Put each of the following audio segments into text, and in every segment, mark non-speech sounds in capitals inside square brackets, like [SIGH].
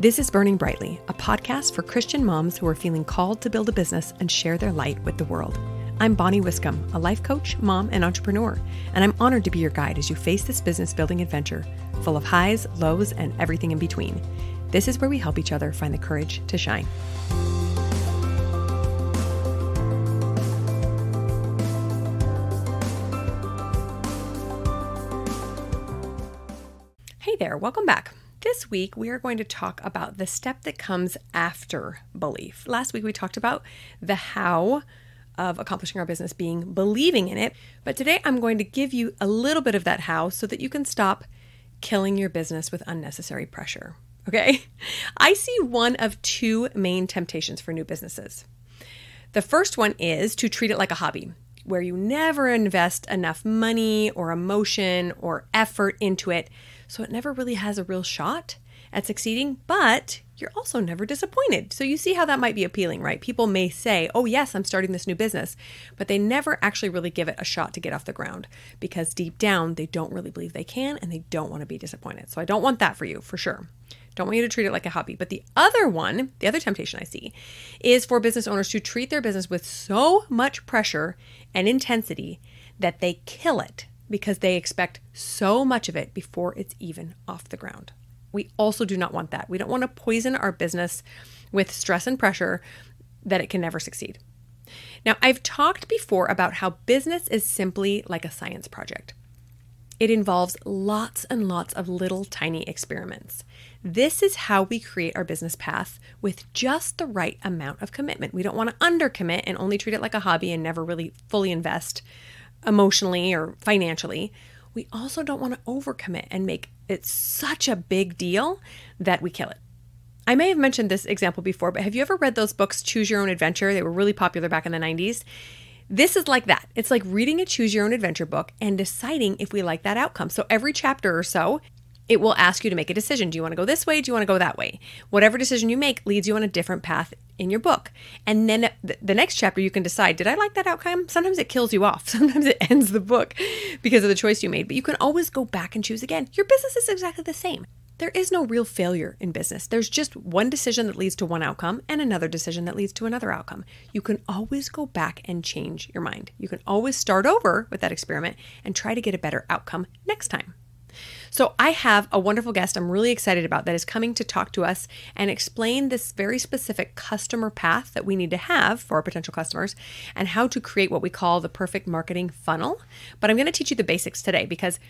This is Burning Brightly, a podcast for Christian moms who are feeling called to build a business and share their light with the world. I'm Bonnie Wiscombe, a life coach, mom, and entrepreneur, and I'm honored to be your guide as you face this business building adventure full of highs, lows, and everything in between. This is where we help each other find the courage to shine. Hey there, welcome back. This week, we are going to talk about the step that comes after belief. Last week, we talked about the how of accomplishing our business being believing in it. But today, I'm going to give you a little bit of that how so that you can stop killing your business with unnecessary pressure. Okay? [LAUGHS] I see one of two main temptations for new businesses. The first one is to treat it like a hobby where you never invest enough money or emotion or effort into it so it never really has a real shot at succeeding, but you're also never disappointed. So you see how that might be appealing, right? People may say, Oh, yes, I'm starting this new business, but they never actually really give it a shot to get off the ground because deep down, they don't really believe they can and they don't want to be disappointed. So I don't want that for you, for sure. Don't want you to treat it like a hobby. But the other one, the other temptation I see, is for business owners to treat their business with so much pressure and intensity that they kill it because they expect so much of it before it's even off the ground. We also do not want that. We don't want to poison our business with stress and pressure that it can never succeed. Now, I've talked before about how business is simply like a science project. It involves lots and lots of little tiny experiments. This is how we create our business path with just the right amount of commitment. We don't want to undercommit and only treat it like a hobby and never really fully invest emotionally or financially, we also don't want to overcommit and make it such a big deal that we kill it. I may have mentioned this example before, but have you ever read those books, Choose Your Own Adventure? They were really popular back in the 90s. This is like that. It's like reading a Choose Your Own Adventure book and deciding if we like that outcome. So every chapter or so, it will ask you to make a decision. Do you want to go this way? Do you want to go that way? Whatever decision you make leads you on a different path in your book. And then the next chapter, you can decide, did I like that outcome? Sometimes it kills you off. [LAUGHS] Sometimes it ends the book because of the choice you made. But you can always go back and choose again. Your business is exactly the same. There is no real failure in business. There's just one decision that leads to one outcome and another decision that leads to another outcome. You can always go back and change your mind. You can always start over with that experiment and try to get a better outcome next time. So, I have a wonderful guest I'm really excited about that is coming to talk to us and explain this very specific customer path that we need to have for our potential customers and how to create what we call the perfect marketing funnel. But I'm going to teach you the basics today because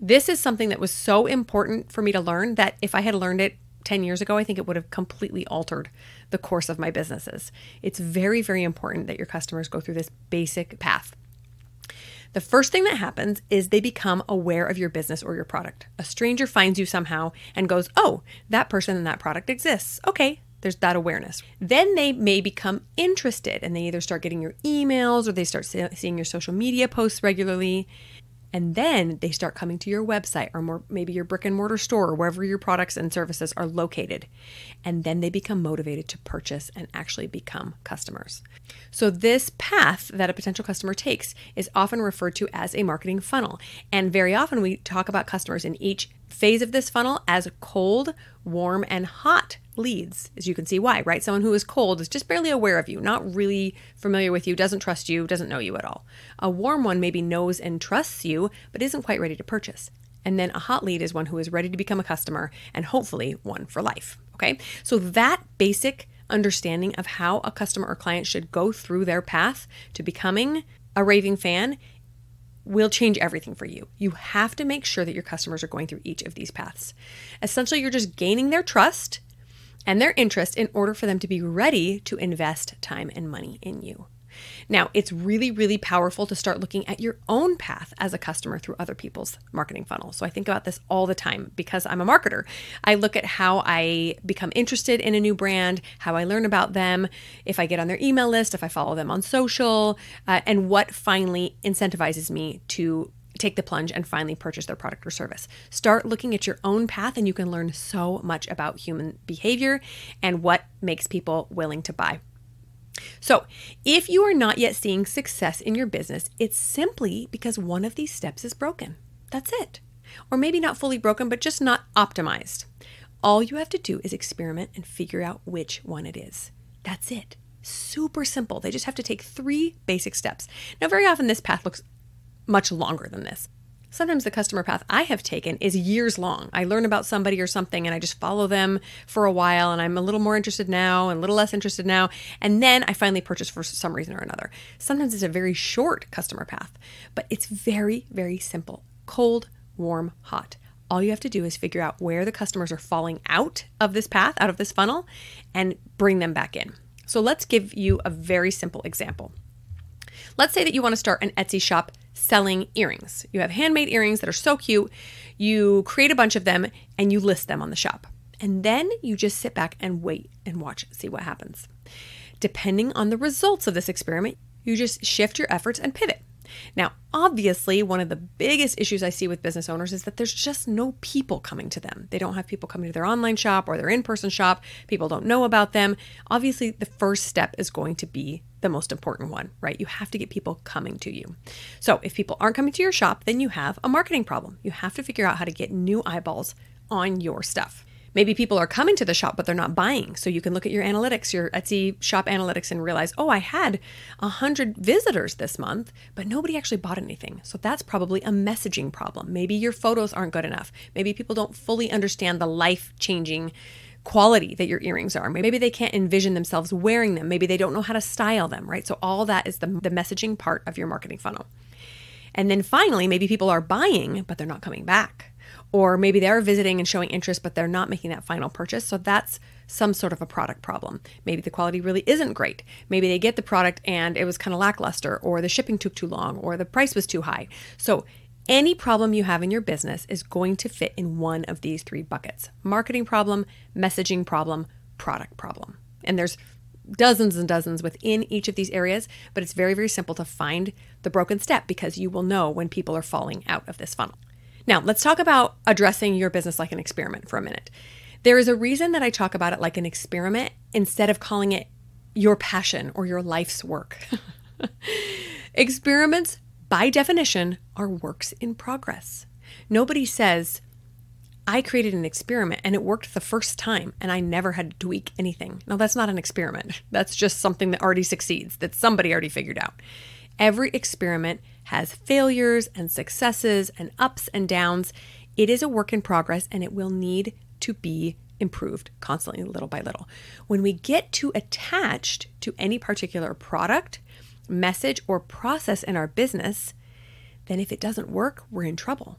this is something that was so important for me to learn that if I had learned it 10 years ago, I think it would have completely altered the course of my businesses. It's very, very important that your customers go through this basic path. The first thing that happens is they become aware of your business or your product. A stranger finds you somehow and goes, Oh, that person and that product exists. Okay, there's that awareness. Then they may become interested and they either start getting your emails or they start seeing your social media posts regularly. And then they start coming to your website or more, maybe your brick and mortar store or wherever your products and services are located. And then they become motivated to purchase and actually become customers. So, this path that a potential customer takes is often referred to as a marketing funnel. And very often we talk about customers in each phase of this funnel as cold, warm, and hot leads, as you can see why, right? Someone who is cold is just barely aware of you, not really familiar with you, doesn't trust you, doesn't know you at all. A warm one maybe knows and trusts you, but isn't quite ready to purchase. And then a hot lead is one who is ready to become a customer and hopefully one for life. Okay. So that basic understanding of how a customer or client should go through their path to becoming a raving fan will change everything for you. You have to make sure that your customers are going through each of these paths. Essentially, you're just gaining their trust and their interest in order for them to be ready to invest time and money in you. Now, it's really, really powerful to start looking at your own path as a customer through other people's marketing funnel. So I think about this all the time because I'm a marketer. I look at how I become interested in a new brand, how I learn about them, if I get on their email list, if I follow them on social, uh, and what finally incentivizes me to take the plunge and finally purchase their product or service. Start looking at your own path, and you can learn so much about human behavior and what makes people willing to buy. So, if you are not yet seeing success in your business, it's simply because one of these steps is broken. That's it. Or maybe not fully broken, but just not optimized. All you have to do is experiment and figure out which one it is. That's it. Super simple. They just have to take three basic steps. Now, very often this path looks much longer than this. Sometimes the customer path I have taken is years long. I learn about somebody or something and I just follow them for a while and I'm a little more interested now and a little less interested now. And then I finally purchase for some reason or another. Sometimes it's a very short customer path, but it's very, very simple cold, warm, hot. All you have to do is figure out where the customers are falling out of this path, out of this funnel, and bring them back in. So let's give you a very simple example. Let's say that you want to start an Etsy shop selling earrings. You have handmade earrings that are so cute. You create a bunch of them and you list them on the shop. And then you just sit back and wait and watch, see what happens. Depending on the results of this experiment, you just shift your efforts and pivot. Now, obviously, one of the biggest issues I see with business owners is that there's just no people coming to them. They don't have people coming to their online shop or their in person shop. People don't know about them. Obviously, the first step is going to be the most important one, right? You have to get people coming to you. So, if people aren't coming to your shop, then you have a marketing problem. You have to figure out how to get new eyeballs on your stuff. Maybe people are coming to the shop, but they're not buying. So you can look at your analytics, your Etsy shop analytics, and realize, oh, I had 100 visitors this month, but nobody actually bought anything. So that's probably a messaging problem. Maybe your photos aren't good enough. Maybe people don't fully understand the life changing quality that your earrings are. Maybe they can't envision themselves wearing them. Maybe they don't know how to style them, right? So all that is the, the messaging part of your marketing funnel. And then finally, maybe people are buying, but they're not coming back or maybe they're visiting and showing interest, but they're not making that final purchase. So that's some sort of a product problem. Maybe the quality really isn't great. Maybe they get the product and it was kind of lackluster, or the shipping took too long, or the price was too high. So any problem you have in your business is going to fit in one of these three buckets marketing problem, messaging problem, product problem. And there's dozens and dozens within each of these areas, but it's very, very simple to find the broken step because you will know when people are falling out of this funnel. Now, let's talk about addressing your business like an experiment for a minute. There is a reason that I talk about it like an experiment instead of calling it your passion or your life's work. [LAUGHS] Experiments, by definition, are works in progress. Nobody says, I created an experiment and it worked the first time and I never had to tweak anything. No, that's not an experiment. That's just something that already succeeds, that somebody already figured out. Every experiment has failures and successes and ups and downs. It is a work in progress and it will need to be improved constantly, little by little. When we get too attached to any particular product, message, or process in our business, then if it doesn't work, we're in trouble.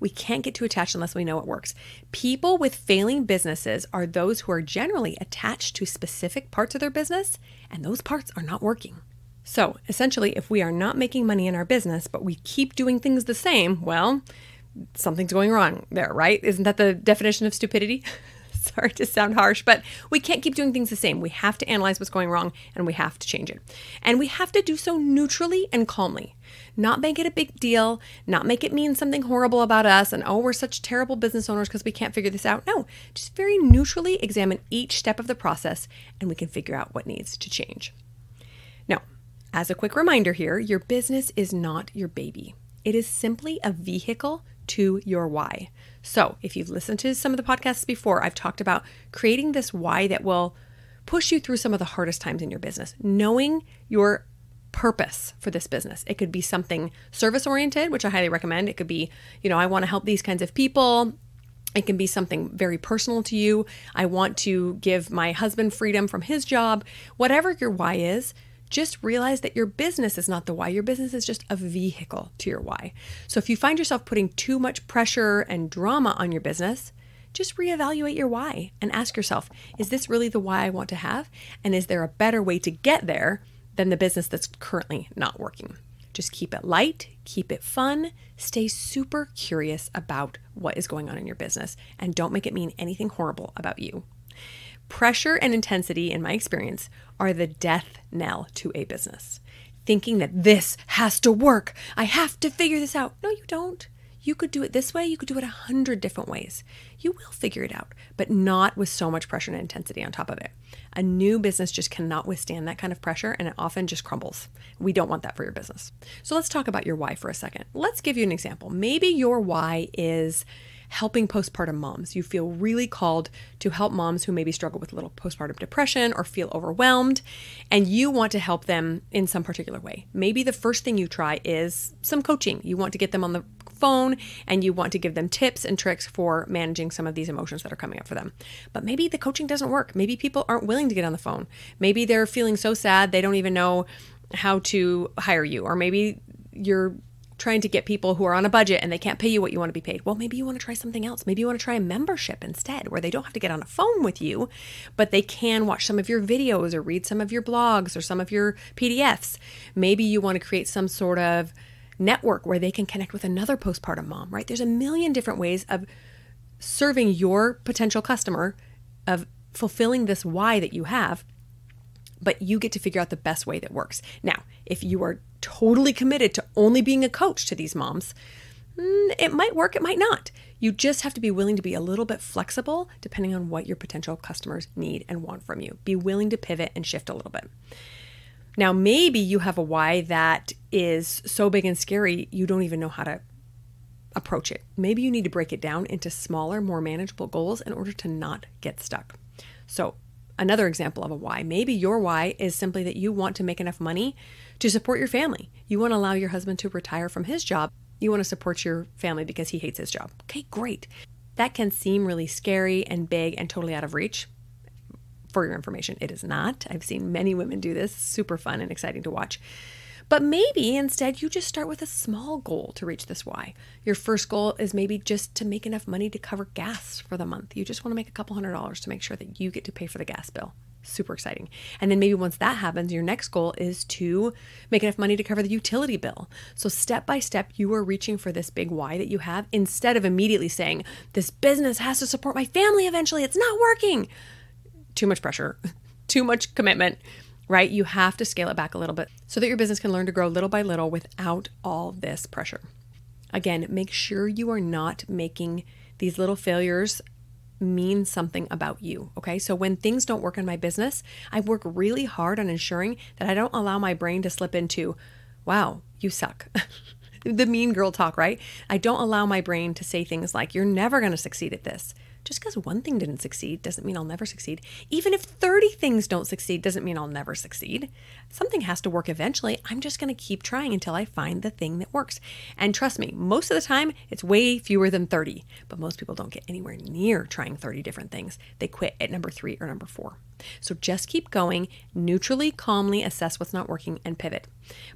We can't get too attached unless we know it works. People with failing businesses are those who are generally attached to specific parts of their business, and those parts are not working. So essentially, if we are not making money in our business, but we keep doing things the same, well, something's going wrong there, right? Isn't that the definition of stupidity? [LAUGHS] [LAUGHS] Sorry to sound harsh, but we can't keep doing things the same. We have to analyze what's going wrong and we have to change it. And we have to do so neutrally and calmly. Not make it a big deal, not make it mean something horrible about us and, oh, we're such terrible business owners because we can't figure this out. No, just very neutrally examine each step of the process and we can figure out what needs to change. Now, as a quick reminder here, your business is not your baby. It is simply a vehicle to your why. So, if you've listened to some of the podcasts before, I've talked about creating this why that will push you through some of the hardest times in your business, knowing your purpose for this business. It could be something service oriented, which I highly recommend. It could be, you know, I want to help these kinds of people. It can be something very personal to you. I want to give my husband freedom from his job. Whatever your why is, just realize that your business is not the why. Your business is just a vehicle to your why. So if you find yourself putting too much pressure and drama on your business, just reevaluate your why and ask yourself, is this really the why I want to have? And is there a better way to get there than the business that's currently not working? Just keep it light, keep it fun, stay super curious about what is going on in your business, and don't make it mean anything horrible about you. Pressure and intensity, in my experience, are the death knell to a business. Thinking that this has to work, I have to figure this out. No, you don't. You could do it this way, you could do it a hundred different ways. You will figure it out, but not with so much pressure and intensity on top of it. A new business just cannot withstand that kind of pressure and it often just crumbles. We don't want that for your business. So let's talk about your why for a second. Let's give you an example. Maybe your why is helping postpartum moms. You feel really called to help moms who maybe struggle with a little postpartum depression or feel overwhelmed, and you want to help them in some particular way. Maybe the first thing you try is some coaching. You want to get them on the phone and you want to give them tips and tricks for managing some of these emotions that are coming up for them. But maybe the coaching doesn't work. Maybe people aren't willing to get on the phone. Maybe they're feeling so sad they don't even know how to hire you, or maybe you're trying to get people who are on a budget and they can't pay you what you want to be paid. Well, maybe you want to try something else. Maybe you want to try a membership instead where they don't have to get on a phone with you, but they can watch some of your videos or read some of your blogs or some of your PDFs. Maybe you want to create some sort of network where they can connect with another postpartum mom, right? There's a million different ways of serving your potential customer, of fulfilling this why that you have but you get to figure out the best way that works. Now, if you are totally committed to only being a coach to these moms, mm, it might work, it might not. You just have to be willing to be a little bit flexible depending on what your potential customers need and want from you. Be willing to pivot and shift a little bit. Now, maybe you have a why that is so big and scary, you don't even know how to approach it. Maybe you need to break it down into smaller, more manageable goals in order to not get stuck. So, another example of a why. Maybe your why is simply that you want to make enough money to support your family. You want to allow your husband to retire from his job. You want to support your family because he hates his job. Okay, great. That can seem really scary and big and totally out of reach. For your information, it is not. I've seen many women do this. Super fun and exciting to watch. But maybe instead you just start with a small goal to reach this why. Your first goal is maybe just to make enough money to cover gas for the month. You just want to make a couple hundred dollars to make sure that you get to pay for the gas bill. Super exciting. And then maybe once that happens, your next goal is to make enough money to cover the utility bill. So, step by step, you are reaching for this big why that you have instead of immediately saying, This business has to support my family eventually. It's not working. Too much pressure, [LAUGHS] too much commitment right? You have to scale it back a little bit so that your business can learn to grow little by little without all this pressure. Again, make sure you are not making these little failures mean something about you. Okay. So when things don't work in my business, I work really hard on ensuring that I don't allow my brain to slip into, wow, you suck. [LAUGHS] the mean girl talk, right? I don't allow my brain to say things like, you're never going to succeed at this. Just because one thing didn't succeed doesn't mean I'll never succeed. Even if 30 things don't succeed doesn't mean I'll never succeed. Something has to work eventually. I'm just going to keep trying until I find the thing that works. And trust me, most of the time it's way fewer than 30, but most people don't get anywhere near trying 30 different things. They quit at number three or number four. So just keep going, neutrally, calmly assess what's not working, and pivot.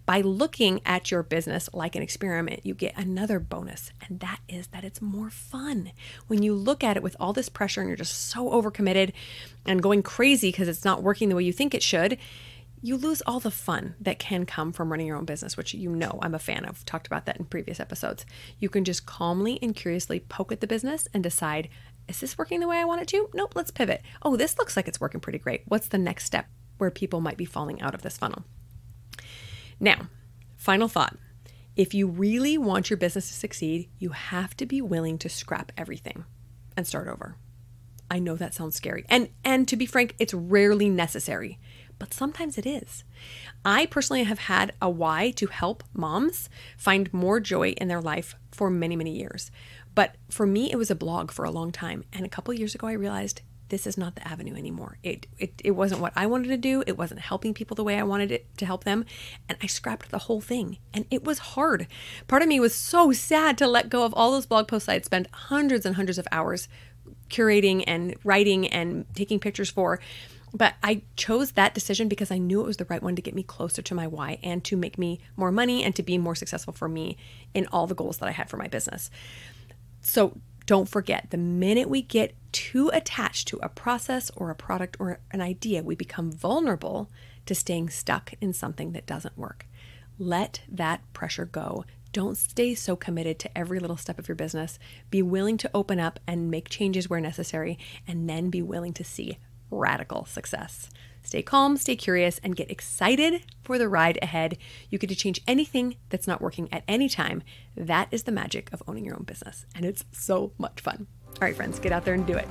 By looking at your business like an experiment, you get another bonus, and that is that it's more fun. When you look at it with all this pressure and you're just so overcommitted and going crazy because it's not working the way you think it should, you lose all the fun that can come from running your own business, which you know I'm a fan of. Talked about that in previous episodes. You can just calmly and curiously poke at the business and decide is this working the way I want it to? Nope, let's pivot. Oh, this looks like it's working pretty great. What's the next step where people might be falling out of this funnel? Now, final thought. If you really want your business to succeed, you have to be willing to scrap everything and start over. I know that sounds scary. And and to be frank, it's rarely necessary, but sometimes it is. I personally have had a why to help moms find more joy in their life for many, many years. But for me, it was a blog for a long time. And a couple years ago, I realized this is not the avenue anymore. It, it, it wasn't what I wanted to do. It wasn't helping people the way I wanted it to help them. And I scrapped the whole thing. And it was hard. Part of me was so sad to let go of all those blog posts I had spent hundreds and hundreds of hours curating and writing and taking pictures for. But I chose that decision because I knew it was the right one to get me closer to my why and to make me more money and to be more successful for me in all the goals that I had for my business. So don't forget, the minute we get too attached to a process or a product or an idea, we become vulnerable to staying stuck in something that doesn't work. Let that pressure go. Don't stay so committed to every little step of your business. Be willing to open up and make changes where necessary, and then be willing to see radical success. Stay calm, stay curious, and get excited for the ride ahead. You get to change anything that's not working at any time. That is the magic of owning your own business, and it's so much fun. All right, friends, get out there and do it.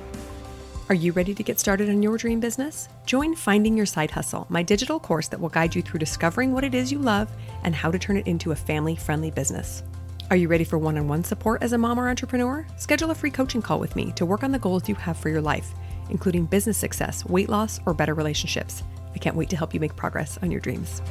Are you ready to get started on your dream business? Join Finding Your Side Hustle, my digital course that will guide you through discovering what it is you love and how to turn it into a family friendly business. Are you ready for one on one support as a mom or entrepreneur? Schedule a free coaching call with me to work on the goals you have for your life, including business success, weight loss, or better relationships. I can't wait to help you make progress on your dreams.